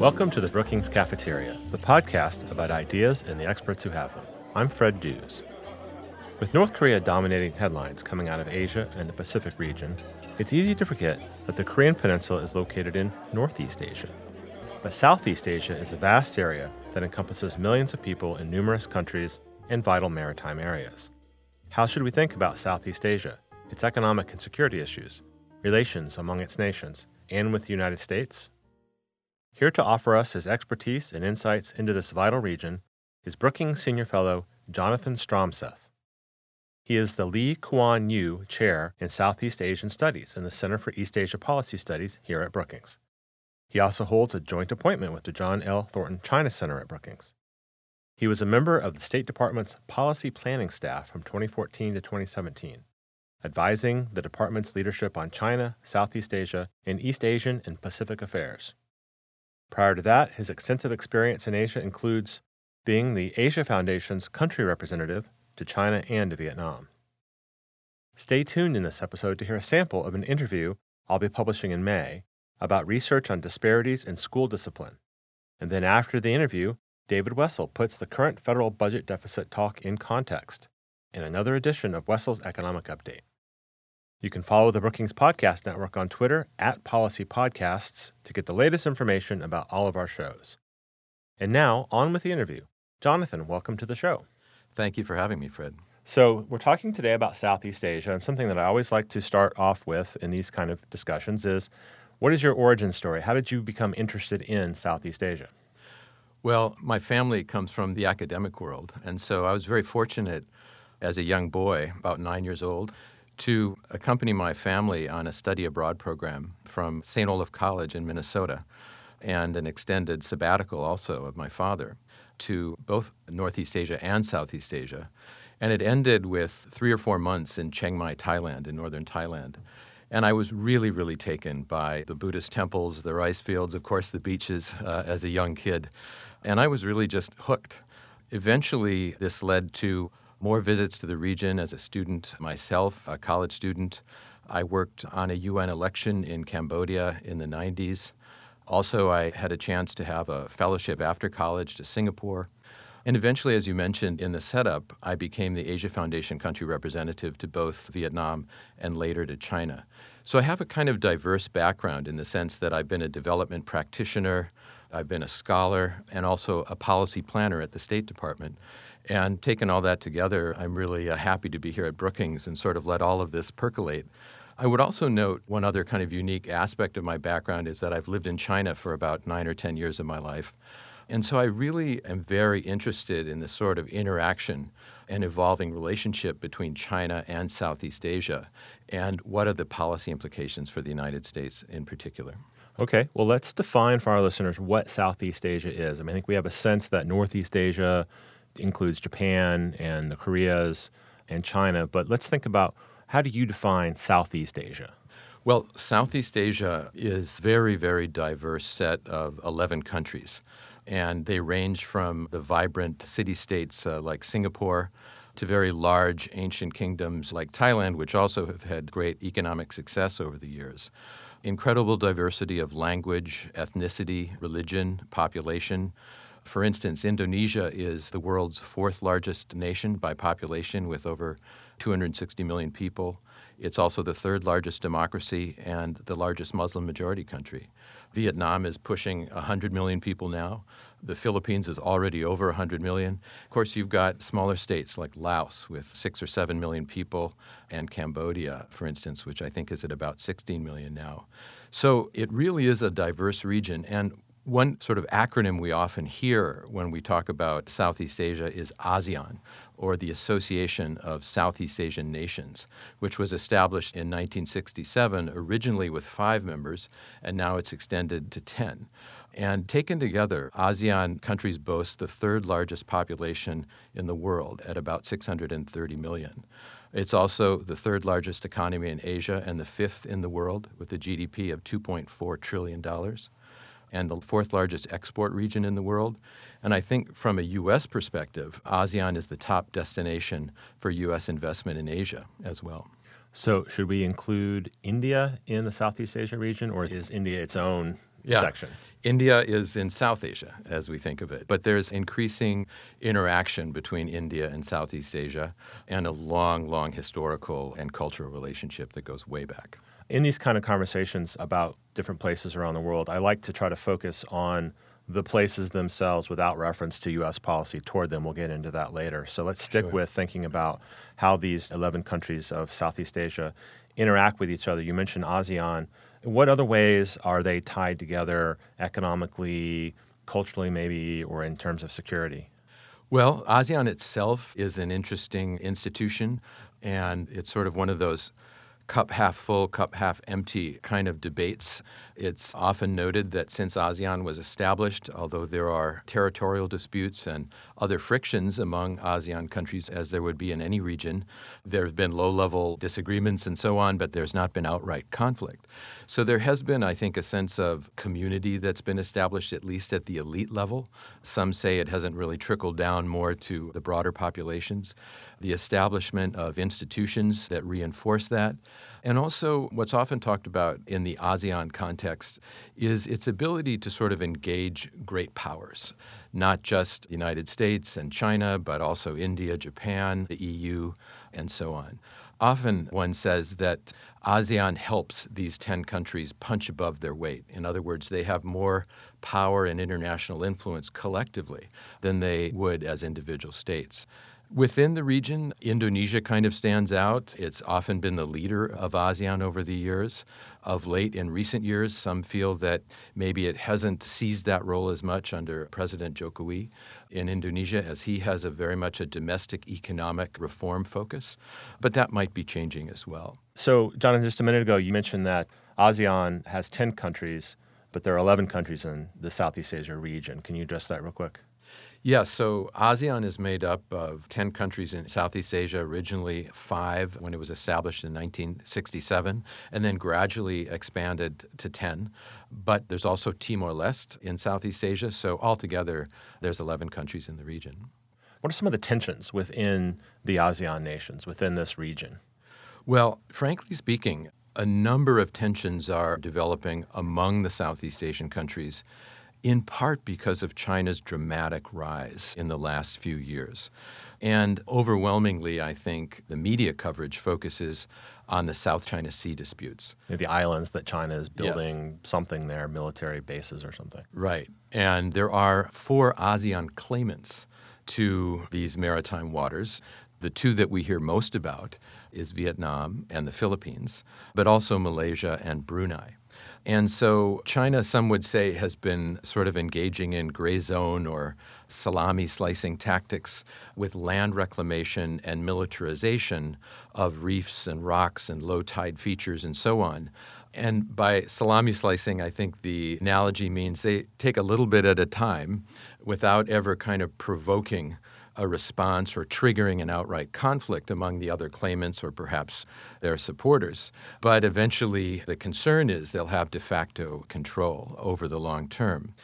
Welcome to the Brookings Cafeteria, the podcast about ideas and the experts who have them. I'm Fred Dews. With North Korea dominating headlines coming out of Asia and the Pacific region, it's easy to forget that the Korean Peninsula is located in Northeast Asia. But Southeast Asia is a vast area that encompasses millions of people in numerous countries and vital maritime areas. How should we think about Southeast Asia, its economic and security issues, relations among its nations, and with the United States? Here to offer us his expertise and insights into this vital region is Brookings Senior Fellow Jonathan Stromseth. He is the Lee Kuan Yew Chair in Southeast Asian Studies in the Center for East Asia Policy Studies here at Brookings. He also holds a joint appointment with the John L. Thornton China Center at Brookings. He was a member of the State Department's policy planning staff from 2014 to 2017, advising the department's leadership on China, Southeast Asia, and East Asian and Pacific affairs. Prior to that, his extensive experience in Asia includes being the Asia Foundation's country representative to China and to Vietnam. Stay tuned in this episode to hear a sample of an interview I'll be publishing in May about research on disparities in school discipline. And then after the interview, David Wessel puts the current federal budget deficit talk in context in another edition of Wessel's Economic Update. You can follow the Brookings Podcast Network on Twitter at Policy Podcasts to get the latest information about all of our shows. And now, on with the interview. Jonathan, welcome to the show. Thank you for having me, Fred. So, we're talking today about Southeast Asia, and something that I always like to start off with in these kind of discussions is what is your origin story? How did you become interested in Southeast Asia? Well, my family comes from the academic world, and so I was very fortunate as a young boy, about nine years old, to accompany my family on a study abroad program from St. Olaf College in Minnesota and an extended sabbatical also of my father to both Northeast Asia and Southeast Asia. And it ended with three or four months in Chiang Mai, Thailand, in northern Thailand. And I was really, really taken by the Buddhist temples, the rice fields, of course, the beaches uh, as a young kid. And I was really just hooked. Eventually, this led to more visits to the region as a student myself, a college student. I worked on a UN election in Cambodia in the 90s. Also, I had a chance to have a fellowship after college to Singapore. And eventually, as you mentioned in the setup, I became the Asia Foundation country representative to both Vietnam and later to China. So I have a kind of diverse background in the sense that I've been a development practitioner, I've been a scholar and also a policy planner at the State Department. And taking all that together, I'm really uh, happy to be here at Brookings and sort of let all of this percolate. I would also note one other kind of unique aspect of my background is that I've lived in China for about nine or 10 years of my life. And so I really am very interested in the sort of interaction and evolving relationship between China and Southeast Asia and what are the policy implications for the United States in particular. Okay, well, let's define for our listeners what Southeast Asia is. I mean, I think we have a sense that Northeast Asia includes Japan and the Koreas and China, but let's think about how do you define Southeast Asia? Well, Southeast Asia is very, very diverse set of 11 countries, and they range from the vibrant city states uh, like Singapore to very large ancient kingdoms like Thailand, which also have had great economic success over the years incredible diversity of language, ethnicity, religion, population. For instance, Indonesia is the world's fourth largest nation by population with over 260 million people. It's also the third largest democracy and the largest Muslim majority country. Vietnam is pushing 100 million people now. The Philippines is already over 100 million. Of course, you've got smaller states like Laos with 6 or 7 million people, and Cambodia, for instance, which I think is at about 16 million now. So it really is a diverse region. And one sort of acronym we often hear when we talk about Southeast Asia is ASEAN, or the Association of Southeast Asian Nations, which was established in 1967, originally with five members, and now it's extended to 10. And taken together, ASEAN countries boast the third largest population in the world at about 630 million. It's also the third largest economy in Asia and the fifth in the world with a GDP of $2.4 trillion and the fourth largest export region in the world. And I think from a U.S. perspective, ASEAN is the top destination for U.S. investment in Asia as well. So, should we include India in the Southeast Asia region, or is India its own yeah. section? India is in South Asia, as we think of it, but there's increasing interaction between India and Southeast Asia and a long, long historical and cultural relationship that goes way back. In these kind of conversations about different places around the world, I like to try to focus on the places themselves without reference to U.S. policy toward them. We'll get into that later. So let's stick Sure. with thinking about how these 11 countries of Southeast Asia interact with each other. You mentioned ASEAN. What other ways are they tied together economically, culturally, maybe, or in terms of security? Well, ASEAN itself is an interesting institution, and it's sort of one of those cup half full, cup half empty kind of debates. It's often noted that since ASEAN was established, although there are territorial disputes and other frictions among ASEAN countries, as there would be in any region, there have been low level disagreements and so on, but there's not been outright conflict. So there has been, I think, a sense of community that's been established, at least at the elite level. Some say it hasn't really trickled down more to the broader populations. The establishment of institutions that reinforce that. And also, what's often talked about in the ASEAN context is its ability to sort of engage great powers, not just the United States and China, but also India, Japan, the EU, and so on. Often one says that ASEAN helps these 10 countries punch above their weight. In other words, they have more power and international influence collectively than they would as individual states. Within the region, Indonesia kind of stands out. It's often been the leader of ASEAN over the years. Of late, in recent years, some feel that maybe it hasn't seized that role as much under President Jokowi in Indonesia, as he has a very much a domestic economic reform focus. But that might be changing as well. So, Jonathan, just a minute ago, you mentioned that ASEAN has 10 countries, but there are 11 countries in the Southeast Asia region. Can you address that real quick? Yes, so ASEAN is made up of 10 countries in Southeast Asia, originally five when it was established in 1967, and then gradually expanded to 10. But there's also Timor Leste in Southeast Asia, so altogether there's 11 countries in the region. What are some of the tensions within the ASEAN nations, within this region? Well, frankly speaking, a number of tensions are developing among the Southeast Asian countries in part because of China's dramatic rise in the last few years. And overwhelmingly, I think the media coverage focuses on the South China Sea disputes. You know, the islands that China is building something there, military bases or something. Right. And there are four ASEAN claimants to these maritime waters. The two that we hear most about is Vietnam and the Philippines, but also Malaysia and Brunei. And so China, some would say, has been sort of engaging in gray zone or salami slicing tactics with land reclamation and militarization of reefs and rocks and low tide features and so on. And by salami slicing, I think the analogy means they take a little bit at a time without ever kind of provoking a response or triggering an outright conflict among the other claimants or perhaps their supporters. But eventually, the concern is they'll have de facto control over the long term.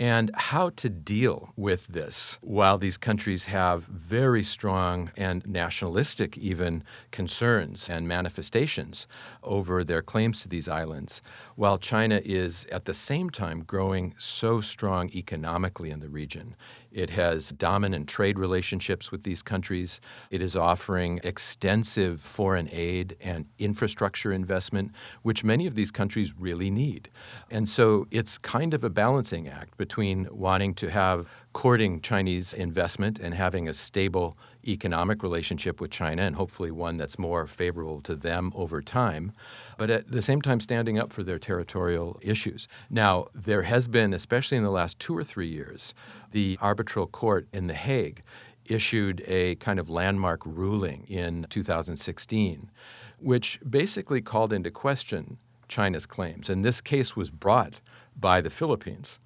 And how to deal with this while these countries have very strong and nationalistic, even concerns and manifestations over their claims to these islands, while China is at the same time growing so strong economically in the region. It has dominant trade relationships with these countries. It is offering extensive foreign aid and infrastructure investment, which many of these countries really need. And so it's kind of a balancing act between wanting to have courting Chinese investment and having a stable economic relationship with China, and hopefully one that's more favorable to them over time, but at the same time standing up for their territorial issues. Now, there has been, especially in the last two or three years, the arbitral court in The Hague issued a kind of landmark ruling in 2016, which basically called into question China's claims. And this case was brought by the Philippines.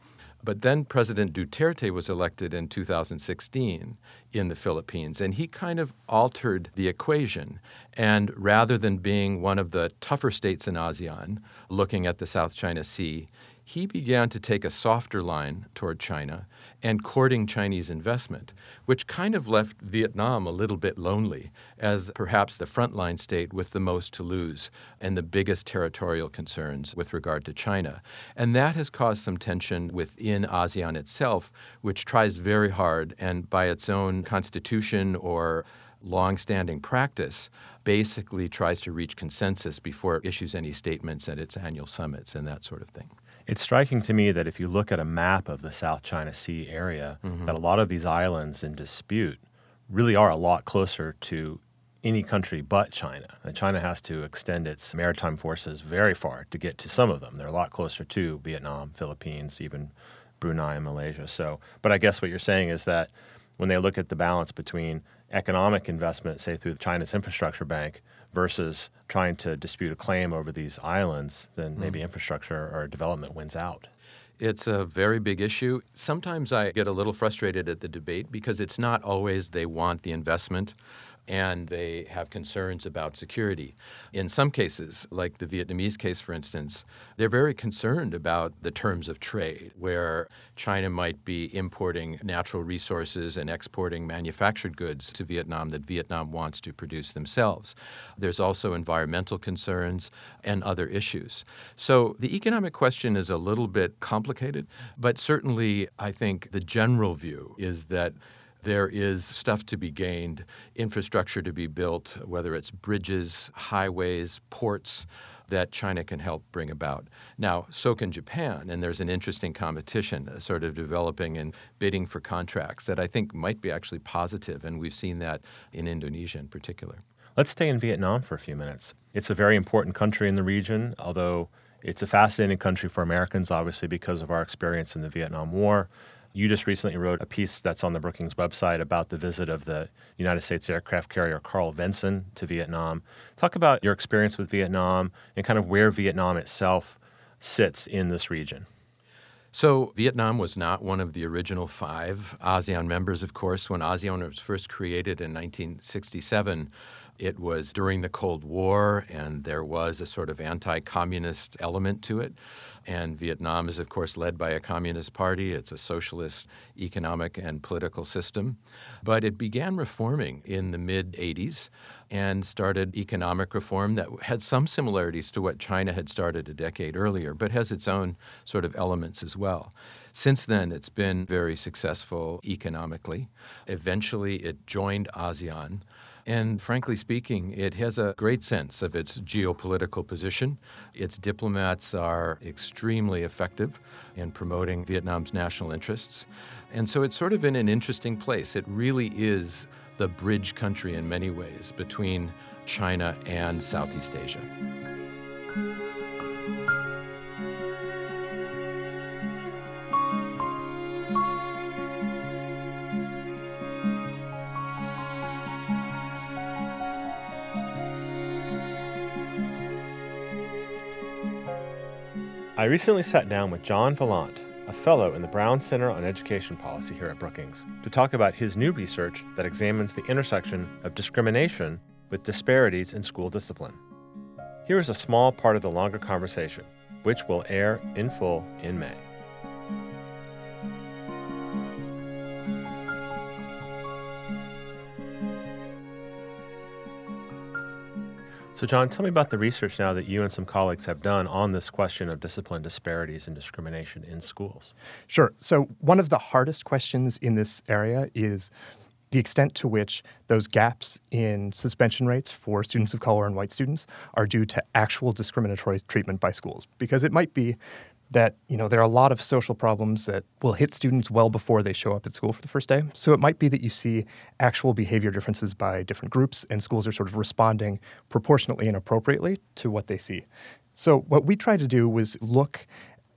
But then President Duterte was elected in 2016 in the Philippines. And he kind of altered the equation. And rather than being one of the tougher states in ASEAN, looking at the South China Sea, he began to take a softer line toward China and courting Chinese investment, which kind of left Vietnam a little bit lonely as perhaps the frontline state with the most to lose and the biggest territorial concerns with regard to China. And that has caused some tension within ASEAN itself, which tries very hard and by its own constitution or long-standing practice basically tries to reach consensus before it issues any statements at its annual summits and that sort of thing. It's striking to me that if you look at a map of the South China Sea area, mm-hmm. that a lot of these islands in dispute really are a lot closer to any country but China. And China has to extend its maritime forces very far to get to some of them. They're a lot closer to Vietnam, Philippines, even Brunei and Malaysia. So, but I guess what you're saying is that when they look at the balance between economic investment, say through China's infrastructure bank, versus trying to dispute a claim over these islands, then maybe mm. infrastructure or development wins out. It's a very big issue. Sometimes I get a little frustrated at the debate because it's not always they want the investment and they have concerns about security. In some cases, like the Vietnamese case, for instance, they're very concerned about the terms of trade, where China might be importing natural resources and exporting manufactured goods to Vietnam that Vietnam wants to produce themselves. There's also environmental concerns and other issues. So the economic question is a little bit complicated, but certainly I think the general view is that there is stuff to be gained, infrastructure to be built, whether it's bridges, highways, ports that China can help bring about. Now, so can Japan, and there's an interesting competition uh, sort of developing and bidding for contracts that I think might be actually positive, and we've seen that in Indonesia in particular. Let's stay in Vietnam for a few minutes. It's a very important country in the region, although it's a fascinating country for Americans, obviously, because of our experience in the Vietnam War. You just recently wrote a piece that's on the Brookings website about the visit of the United States aircraft carrier Carl Vinson to Vietnam. Talk about your experience with Vietnam and kind of where Vietnam itself sits in this region. So, Vietnam was not one of the original five ASEAN members, of course. When ASEAN was first created in 1967, it was during the Cold War, and there was a sort of anti communist element to it. And Vietnam is, of course, led by a communist party. It's a socialist economic and political system. But it began reforming in the mid 80s and started economic reform that had some similarities to what China had started a decade earlier, but has its own sort of elements as well. Since then, it's been very successful economically. Eventually, it joined ASEAN. And frankly speaking, it has a great sense of its geopolitical position. Its diplomats are extremely effective in promoting Vietnam's national interests. And so it's sort of in an interesting place. It really is the bridge country in many ways between China and Southeast Asia. I recently sat down with Jon Valant, a fellow in the Brown Center on Education Policy here at Brookings, to talk about his new research that examines the intersection of discrimination with disparities in school discipline. Here is a small part of the longer conversation, which will air in full in May. So, Jon, tell me about the research now that you and some colleagues have done on this question of discipline disparities and discrimination in schools. Sure. So, one of the hardest questions in this area is the extent to which those gaps in suspension rates for students of color and white students are due to actual discriminatory treatment by schools. Because it might be that you know there are a lot of social problems that will hit students well before they show up at school for the first day. So it might be that you see actual behavior differences by different groups, and schools are sort of responding proportionately and appropriately to what they see. So what we tried to do was look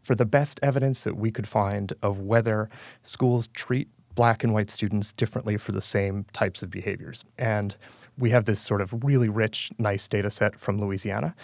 for the best evidence that we could find of whether schools treat black and white students differently for the same types of behaviors. And we have this sort of really rich, nice data set from Louisiana.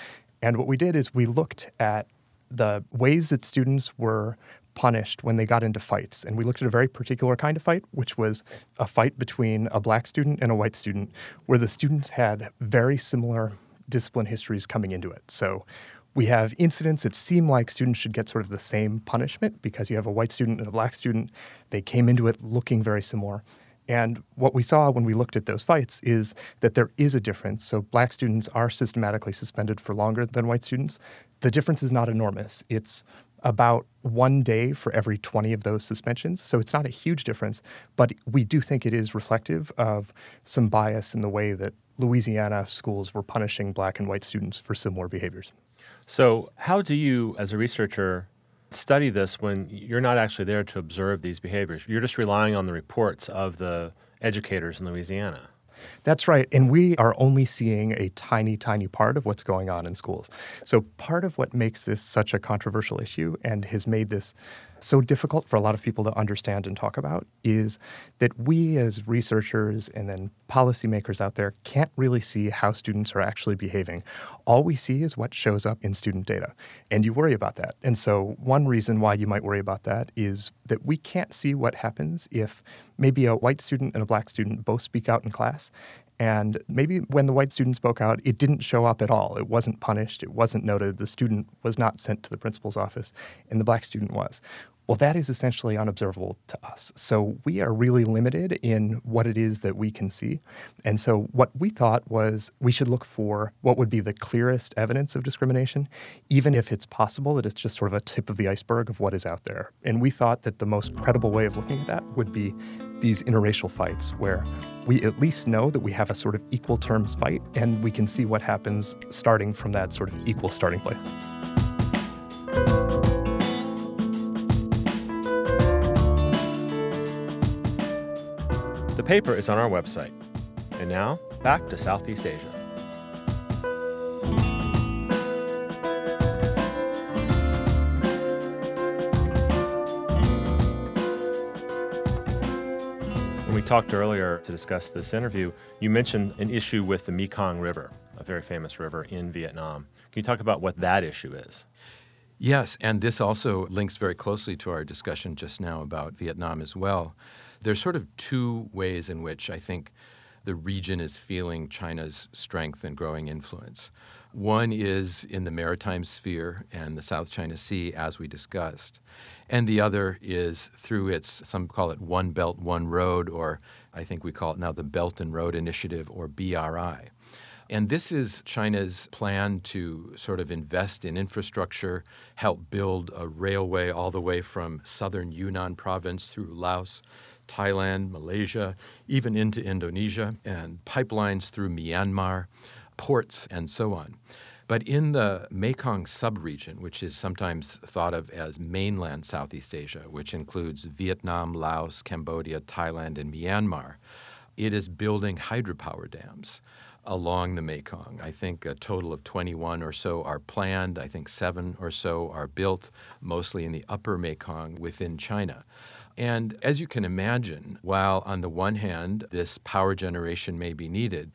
And what we did is we looked at the ways that students were punished when they got into fights. And we looked at a very particular kind of fight, which was a fight between a black student and a white student, where the students had very similar discipline histories coming into it. So we have incidents that seem like students should get sort of the same punishment because you have a white student and a black student. They came into it looking very similar. And what we saw when we looked at those fights is that there is a difference. So, black students are systematically suspended for longer than white students. The difference is not enormous. It's about one day for every 20 of those suspensions. So, it's not a huge difference, but we do think it is reflective of some bias in the way that Louisiana schools were punishing black and white students for similar behaviors. So, how do you, as a researcher, study this when you're not actually there to observe these behaviors. You're just relying on the reports of the educators in Louisiana. That's right. And we are only seeing a tiny, tiny part of what's going on in schools. So, part of what makes this such a controversial issue and has made this so difficult for a lot of people to understand and talk about is that we as researchers and then policymakers out there can't really see how students are actually behaving. All we see is what shows up in student data. And you worry about that. And so, one reason why you might worry about that is that we can't see what happens if maybe a white student and a black student both speak out in class and maybe when the white student spoke out, it didn't show up at all. It wasn't punished. It wasn't noted. The student was not sent to the principal's office, and the black student was. Well, that is essentially unobservable to us. So we are really limited in what it is that we can see. And so what we thought was we should look for what would be the clearest evidence of discrimination, even if it's possible that it's just sort of a tip of the iceberg of what is out there. And we thought that the most credible way of looking at that would be these interracial fights where we at least know that we have a sort of equal terms fight and we can see what happens starting from that sort of equal starting place. The paper is on our website. And now, back to Southeast Asia. When we talked earlier to discuss this interview, you mentioned an issue with the Mekong River, a very famous river in Vietnam. Can you talk about what that issue is? Yes, and this also links very closely to our discussion just now about Vietnam as well. There's sort of two ways in which I think the region is feeling China's strength and growing influence. One is in the maritime sphere and the South China Sea, as we discussed. And the other is through its, some call it One Belt, One Road, or I think we call it now the Belt and Road Initiative, or BRI. And this is China's plan to sort of invest in infrastructure, help build a railway all the way from southern Yunnan province through Laos Thailand, Malaysia, even into Indonesia, and pipelines through Myanmar, ports, and so on. But in the Mekong subregion, which is sometimes thought of as mainland Southeast Asia, which includes Vietnam, Laos, Cambodia, Thailand, and Myanmar, it is building hydropower dams along the Mekong. I think a total of 21 or so are planned. I think seven or so are built, mostly in the upper Mekong within China. And as you can imagine, while on the one hand, this power generation may be needed,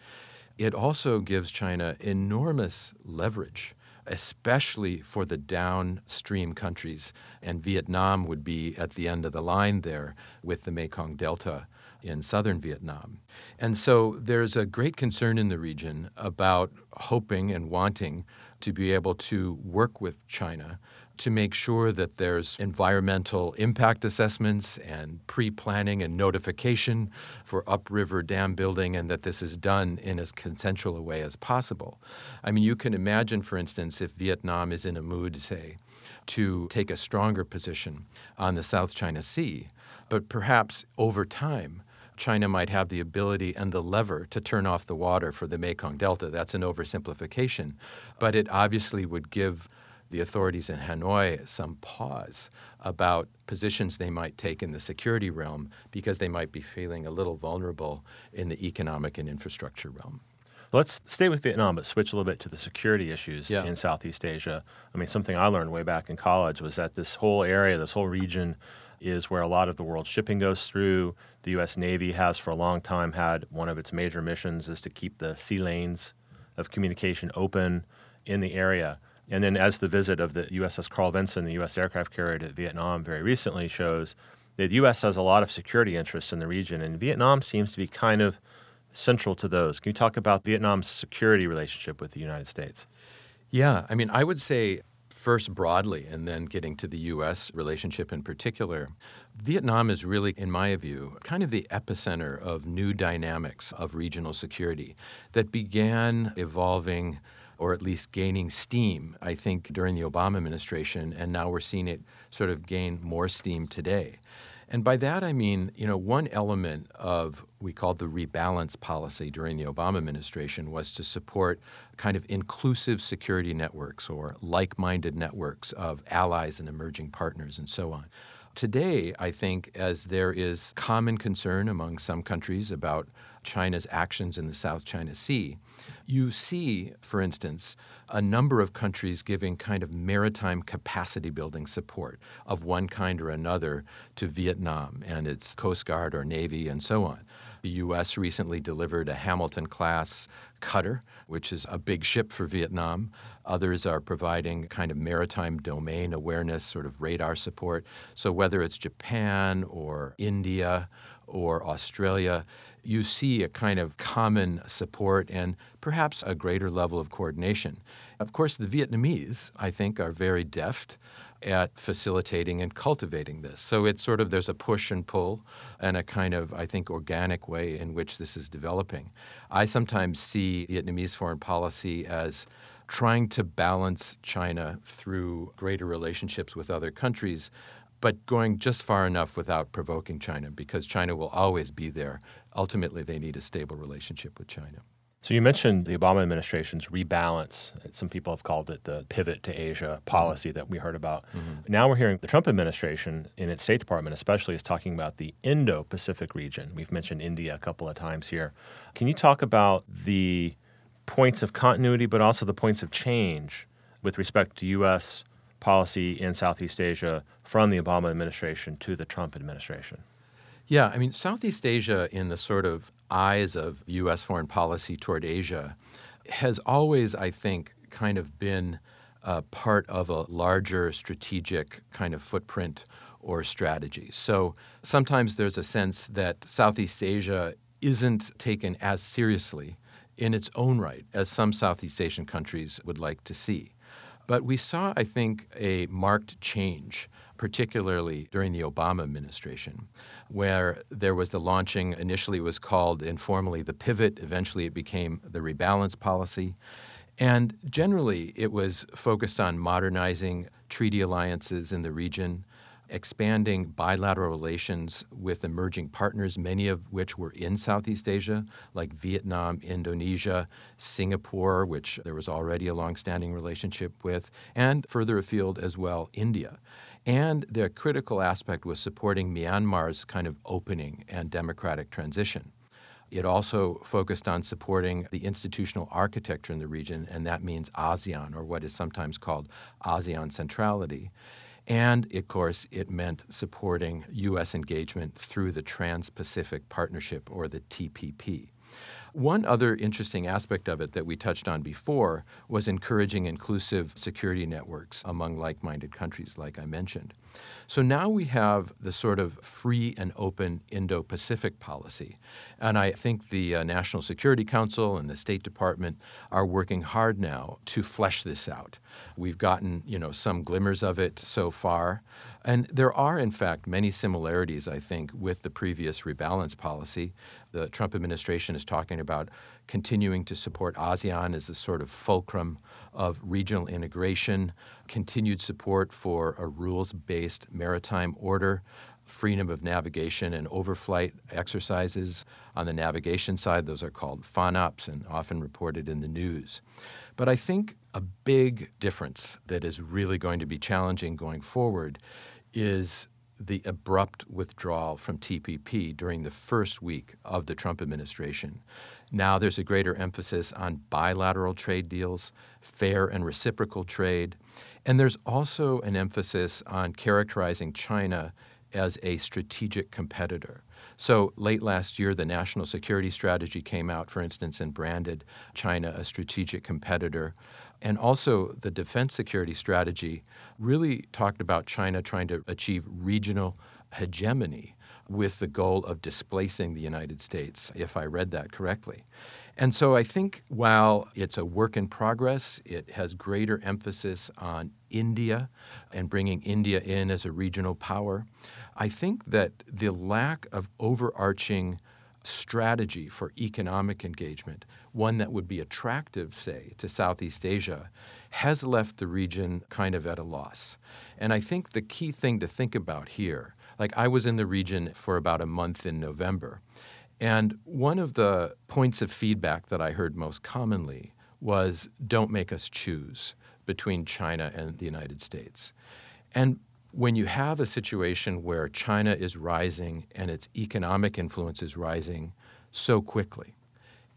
it also gives China enormous leverage, especially for the downstream countries. And Vietnam would be at the end of the line there with the Mekong Delta in southern Vietnam. And so there's a great concern in the region about hoping and wanting to be able to work with China to make sure that there's environmental impact assessments and pre planning and notification for upriver dam building, and that this is done in as consensual a way as possible. I mean, you can imagine, for instance, if Vietnam is in a mood, say, to take a stronger position on the South China Sea, but perhaps over time, China might have the ability and the lever to turn off the water for the Mekong Delta. That's an oversimplification. But it obviously would give the authorities in Hanoi some pause about positions they might take in the security realm because they might be feeling a little vulnerable in the economic and infrastructure realm. Let's stay with Vietnam, but switch a little bit to the security issues yeah. in Southeast Asia. I mean, something I learned way back in college was that this whole area, this whole region, is where a lot of the world's shipping goes through. The U.S. Navy has for a long time had one of its major missions is to keep the sea lanes of communication open in the area. And then, as the visit of the USS Carl Vinson, the U.S. aircraft carrier to Vietnam very recently shows, the U.S. has a lot of security interests in the region, and Vietnam seems to be kind of central to those. Can you talk about Vietnam's security relationship with the United States? Yeah, I mean, I would say first broadly and then getting to the U.S. relationship in particular, Vietnam is really, in my view, kind of the epicenter of new dynamics of regional security that began evolving or at least gaining steam, I think, during the Obama administration, and now we're seeing it sort of gain more steam today. And by that I mean, you know, one element of we called the rebalance policy during the Obama administration was to support kind of inclusive security networks or like-minded networks of allies and emerging partners and so on. Today, I think, as there is common concern among some countries about China's actions in the South China Sea, you see, for instance, a number of countries giving kind of maritime capacity building support of one kind or another to Vietnam and its Coast Guard or Navy and so on. The U.S. recently delivered a Hamilton class cutter, which is a big ship for Vietnam. Others are providing kind of maritime domain awareness, sort of radar support. So whether it's Japan or India or Australia, you see a kind of common support and perhaps a greater level of coordination. Of course, the Vietnamese, I think, are very deft at facilitating and cultivating this. So it's sort of there's a push and pull and a kind of, I think, organic way in which this is developing. I sometimes see Vietnamese foreign policy as trying to balance China through greater relationships with other countries, but going just far enough without provoking China because China will always be there. Ultimately, they need a stable relationship with China. So you mentioned the Obama administration's rebalance. Some people have called it the pivot to Asia policy that we heard about. Mm-hmm. Now we're hearing the Trump administration in its State Department especially is talking about the Indo-Pacific region. We've mentioned India a couple of times here. Can you talk about the points of continuity but also the points of change with respect to US policy in Southeast Asia from the Obama administration to the Trump administration? Yeah, I mean, Southeast Asia, in the sort of eyes of U.S. foreign policy toward Asia, has always, I think, kind of been part of a larger strategic kind of footprint or strategy. So sometimes there's a sense that Southeast Asia isn't taken as seriously in its own right as some Southeast Asian countries would like to see. But we saw, I think, a marked change, particularly during the Obama administration, where there was the launching, initially it was called informally the pivot, eventually it became the rebalance policy. And generally, it was focused on modernizing treaty alliances in the region, expanding bilateral relations with emerging partners, many of which were in Southeast Asia, like Vietnam, Indonesia, Singapore, which there was already a longstanding relationship with, and further afield as well, India. And the critical aspect was supporting Myanmar's kind of opening and democratic transition. It also focused on supporting the institutional architecture in the region, and that means ASEAN, or what is sometimes called ASEAN centrality. And of course, it meant supporting U.S. engagement through the Trans Pacific Partnership, or the TPP. One other interesting aspect of it that we touched on before was encouraging inclusive security networks among like minded countries, like I mentioned. So now we have the sort of free and open Indo Pacific policy. And I think the uh, National Security Council and the State Department are working hard now to flesh this out. We've gotten, you know, some glimmers of it so far. And there are, in fact, many similarities, I think, with the previous rebalance policy. The Trump administration is talking about continuing to support ASEAN as a sort of fulcrum of regional integration, continued support for a rules based maritime order, freedom of navigation and overflight exercises. On the navigation side, those are called FONOPs and often reported in the news. But I think a big difference that is really going to be challenging going forward is the abrupt withdrawal from TPP during the first week of the Trump administration. Now there's a greater emphasis on bilateral trade deals, fair and reciprocal trade, and there's also an emphasis on characterizing China as a strategic competitor. So late last year, the national security strategy came out, for instance, and branded China a strategic competitor. And also, the defense security strategy really talked about China trying to achieve regional hegemony with the goal of displacing the United States, if I read that correctly. And so I think while it's a work in progress, it has greater emphasis on India and bringing India in as a regional power. I think that the lack of overarching strategy for economic engagement, one that would be attractive, say, to Southeast Asia, has left the region kind of at a loss. And I think the key thing to think about here, like I was in the region for about a month in November, and one of the points of feedback that I heard most commonly was don't make us choose between China and the United States. And when you have a situation where China is rising and its economic influence is rising so quickly,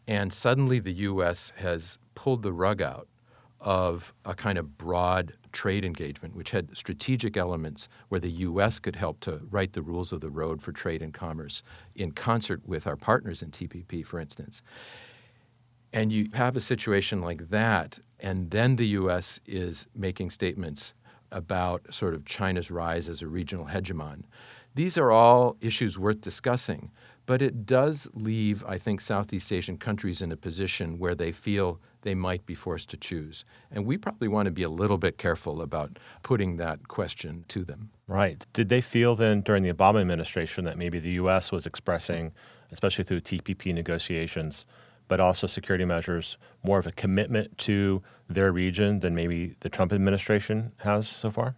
and suddenly the U.S. has pulled the rug out of a kind of broad trade engagement, which had strategic elements where the U.S. could help to write the rules of the road for trade and commerce in concert with our partners in TPP, for instance. And you have a situation like that, and then the U.S. is making statements about sort of China's rise as a regional hegemon. These are all issues worth discussing, but it does leave, I think, Southeast Asian countries in a position where they feel they might be forced to choose. And we probably want to be a little bit careful about putting that question to them. Right. Did they feel then during the Obama administration that maybe the U.S. was expressing, especially through TPP negotiations, but also security measures, more of a commitment to their region than maybe the Trump administration has so far?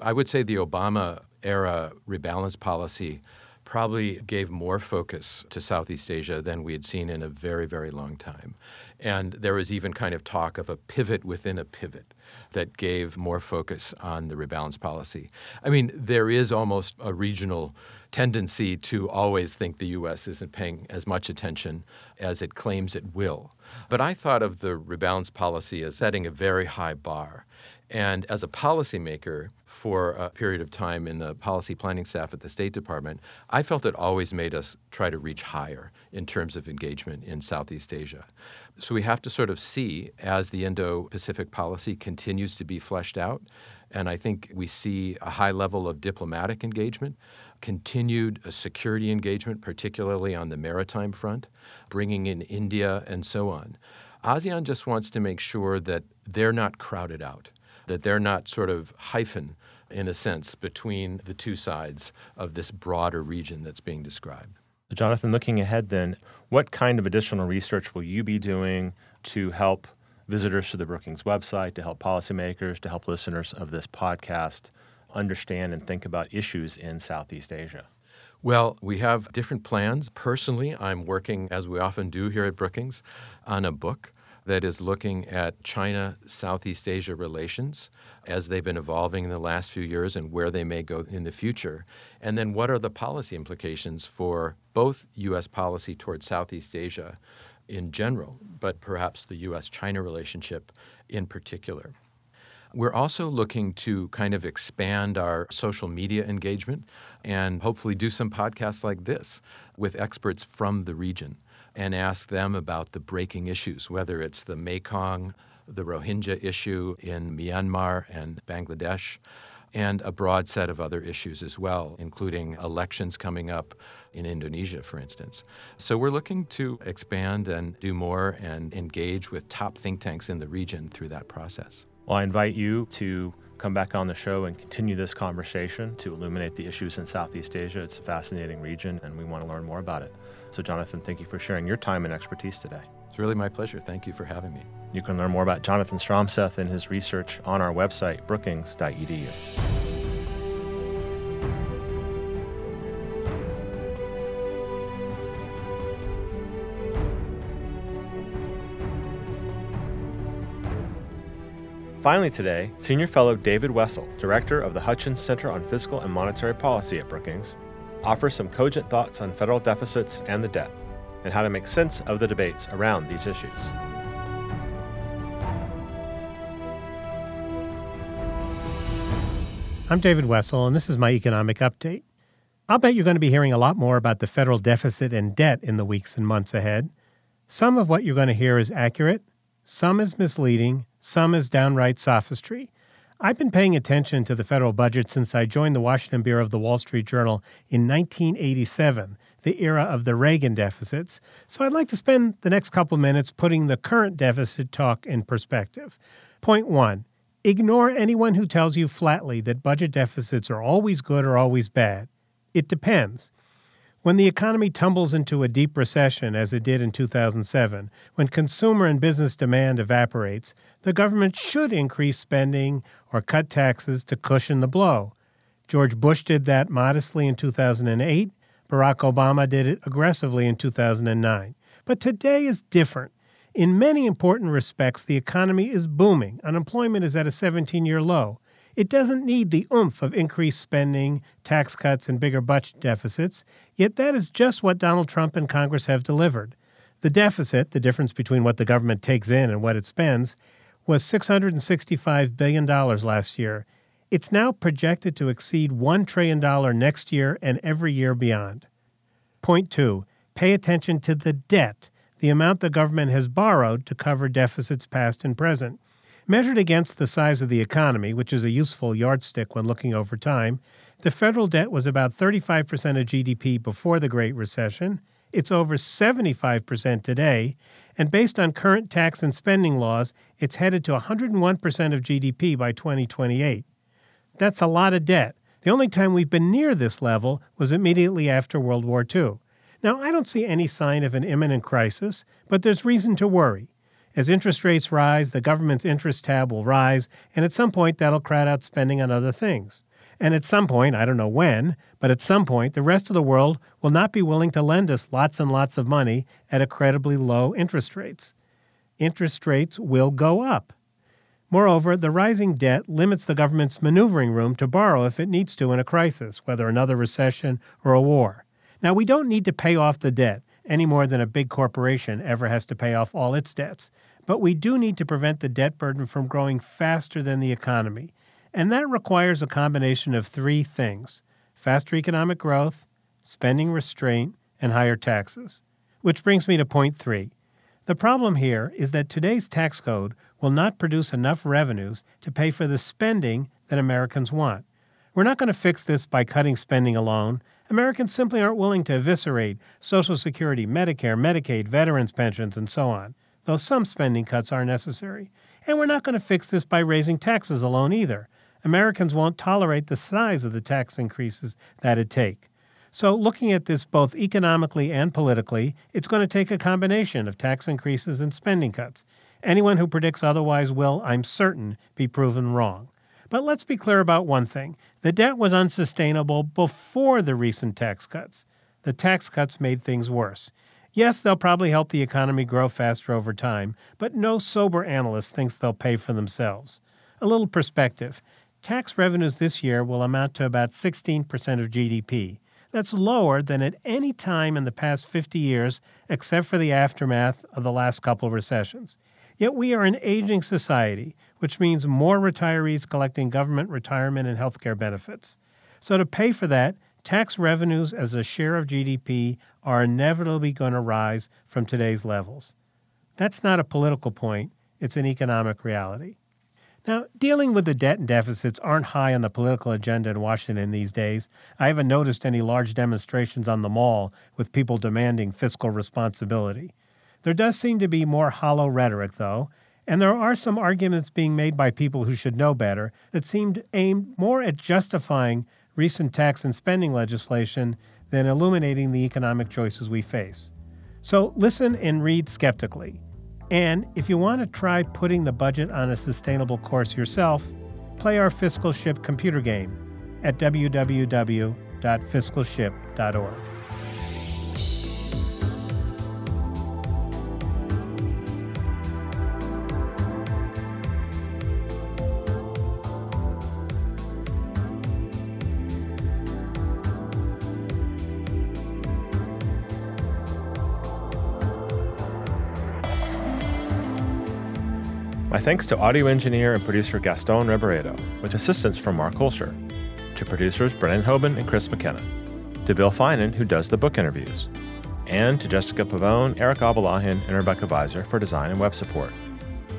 I would say the Obama era rebalance policy probably gave more focus to Southeast Asia than we had seen in a very, very long time. And there was even kind of talk of a pivot within a pivot that gave more focus on the rebalance policy. I mean, there is almost a regional tendency to always think the U.S. isn't paying as much attention as it claims it will. But I thought of the rebalance policy as setting a very high bar. And as a policymaker for a period of time in the policy planning staff at the State Department, I felt it always made us try to reach higher in terms of engagement in Southeast Asia. So we have to sort of see as the Indo Pacific policy continues to be fleshed out. And I think we see a high level of diplomatic engagement, continued security engagement, particularly on the maritime front, bringing in India and so on. ASEAN just wants to make sure that they're not crowded out that they're not sort of hyphen, in a sense, between the two sides of this broader region that's being described. Jonathan, looking ahead then, what kind of additional research will you be doing to help visitors to the Brookings website, to help policymakers, to help listeners of this podcast understand and think about issues in Southeast Asia? Well, we have different plans. Personally, I'm working, as we often do here at Brookings, on a book that is looking at China Southeast Asia relations as they've been evolving in the last few years and where they may go in the future. And then what are the policy implications for both U.S. policy towards Southeast Asia in general, but perhaps the U.S. China relationship in particular. We're also looking to kind of expand our social media engagement and hopefully do some podcasts like this with experts from the region and ask them about the breaking issues, whether it's the Mekong, the Rohingya issue in Myanmar and Bangladesh, and a broad set of other issues as well, including elections coming up in Indonesia, for instance. So we're looking to expand and do more and engage with top think tanks in the region through that process. Well, I invite you to come back on the show and continue this conversation to illuminate the issues in Southeast Asia. It's a fascinating region, and we want to learn more about it. So, Jonathan, thank you for sharing your time and expertise today. It's really my pleasure. Thank you for having me. You can learn more about Jonathan Stromseth and his research on our website, brookings.edu. Finally, today, Senior Fellow David Wessel, Director of the Hutchins Center on Fiscal and Monetary Policy at Brookings, offers some cogent thoughts on federal deficits and the debt, and how to make sense of the debates around these issues. I'm David Wessel, and this is my economic update. I'll bet you're going to be hearing a lot more about the federal deficit and debt in the weeks and months ahead. Some of what you're going to hear is accurate, some is misleading, some is downright sophistry. I've been paying attention to the federal budget since I joined the Washington Bureau of the Wall Street Journal in 1987, the era of the Reagan deficits, so I'd like to spend the next couple minutes putting the current deficit talk in perspective. Point one ignore anyone who tells you flatly that budget deficits are always good or always bad. It depends. When the economy tumbles into a deep recession, as it did in 2007, when consumer and business demand evaporates, the government should increase spending or cut taxes to cushion the blow. George Bush did that modestly in 2008. Barack Obama did it aggressively in 2009. But today is different. In many important respects, the economy is booming. Unemployment is at a 17 year low. It doesn't need the oomph of increased spending, tax cuts, and bigger budget deficits, yet that is just what Donald Trump and Congress have delivered. The deficit, the difference between what the government takes in and what it spends, was $665 billion last year. It's now projected to exceed $1 trillion next year and every year beyond. Point two pay attention to the debt, the amount the government has borrowed to cover deficits past and present. Measured against the size of the economy, which is a useful yardstick when looking over time, the federal debt was about 35% of GDP before the Great Recession. It's over 75% today, and based on current tax and spending laws, it's headed to 101% of GDP by 2028. That's a lot of debt. The only time we've been near this level was immediately after World War II. Now, I don't see any sign of an imminent crisis, but there's reason to worry. As interest rates rise, the government's interest tab will rise, and at some point that'll crowd out spending on other things. And at some point, I don't know when, but at some point, the rest of the world will not be willing to lend us lots and lots of money at incredibly low interest rates. Interest rates will go up. Moreover, the rising debt limits the government's maneuvering room to borrow if it needs to in a crisis, whether another recession or a war. Now, we don't need to pay off the debt any more than a big corporation ever has to pay off all its debts. But we do need to prevent the debt burden from growing faster than the economy. And that requires a combination of three things faster economic growth, spending restraint, and higher taxes. Which brings me to point three. The problem here is that today's tax code will not produce enough revenues to pay for the spending that Americans want. We're not going to fix this by cutting spending alone. Americans simply aren't willing to eviscerate Social Security, Medicare, Medicaid, veterans' pensions, and so on though some spending cuts are necessary. And we're not going to fix this by raising taxes alone either. Americans won't tolerate the size of the tax increases that it take. So, looking at this both economically and politically, it's going to take a combination of tax increases and spending cuts. Anyone who predicts otherwise will, I'm certain, be proven wrong. But let's be clear about one thing the debt was unsustainable before the recent tax cuts. The tax cuts made things worse. Yes, they'll probably help the economy grow faster over time, but no sober analyst thinks they'll pay for themselves. A little perspective tax revenues this year will amount to about 16% of GDP. That's lower than at any time in the past 50 years, except for the aftermath of the last couple of recessions. Yet we are an aging society, which means more retirees collecting government retirement and health care benefits. So, to pay for that, tax revenues as a share of GDP are inevitably going to rise from today's levels. That's not a political point, it's an economic reality. Now, dealing with the debt and deficits aren't high on the political agenda in Washington these days. I haven't noticed any large demonstrations on the mall with people demanding fiscal responsibility. There does seem to be more hollow rhetoric, though, and there are some arguments being made by people who should know better that seem aimed more at justifying recent tax and spending legislation than illuminating the economic choices we face. So listen and read skeptically. And if you want to try putting the budget on a sustainable course yourself, play our Fiscal Ship computer game at www.fiscalship.org. My thanks to audio engineer and producer Gaston Reboredo, with assistance from Mark Holscher, to producers Brennan Hoban and Chris McKenna, to Bill Finan, who does the book interviews, and to Jessica Pavone, Eric Abalahin, and Rebecca Viser for design and web support.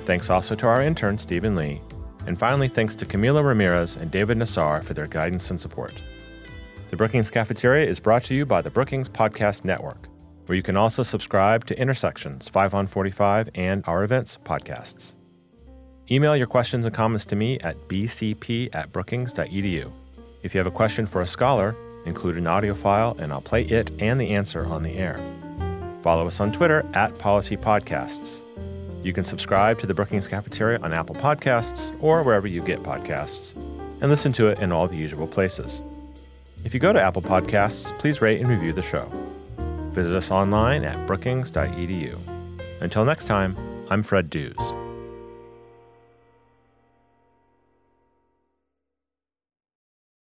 Thanks also to our intern, Stephen Lee. And finally, thanks to Camila Ramirez and David Nassar for their guidance and support. The Brookings Cafeteria is brought to you by the Brookings Podcast Network, where you can also subscribe to Intersections 5 on 45 and our events podcasts. Email your questions and comments to me at bcp at brookings.edu. If you have a question for a scholar, include an audio file and I'll play it and the answer on the air. Follow us on Twitter at Policy Podcasts. You can subscribe to the Brookings Cafeteria on Apple Podcasts or wherever you get podcasts, and listen to it in all the usual places. If you go to Apple Podcasts, please rate and review the show. Visit us online at brookings.edu. Until next time, I'm Fred Dews.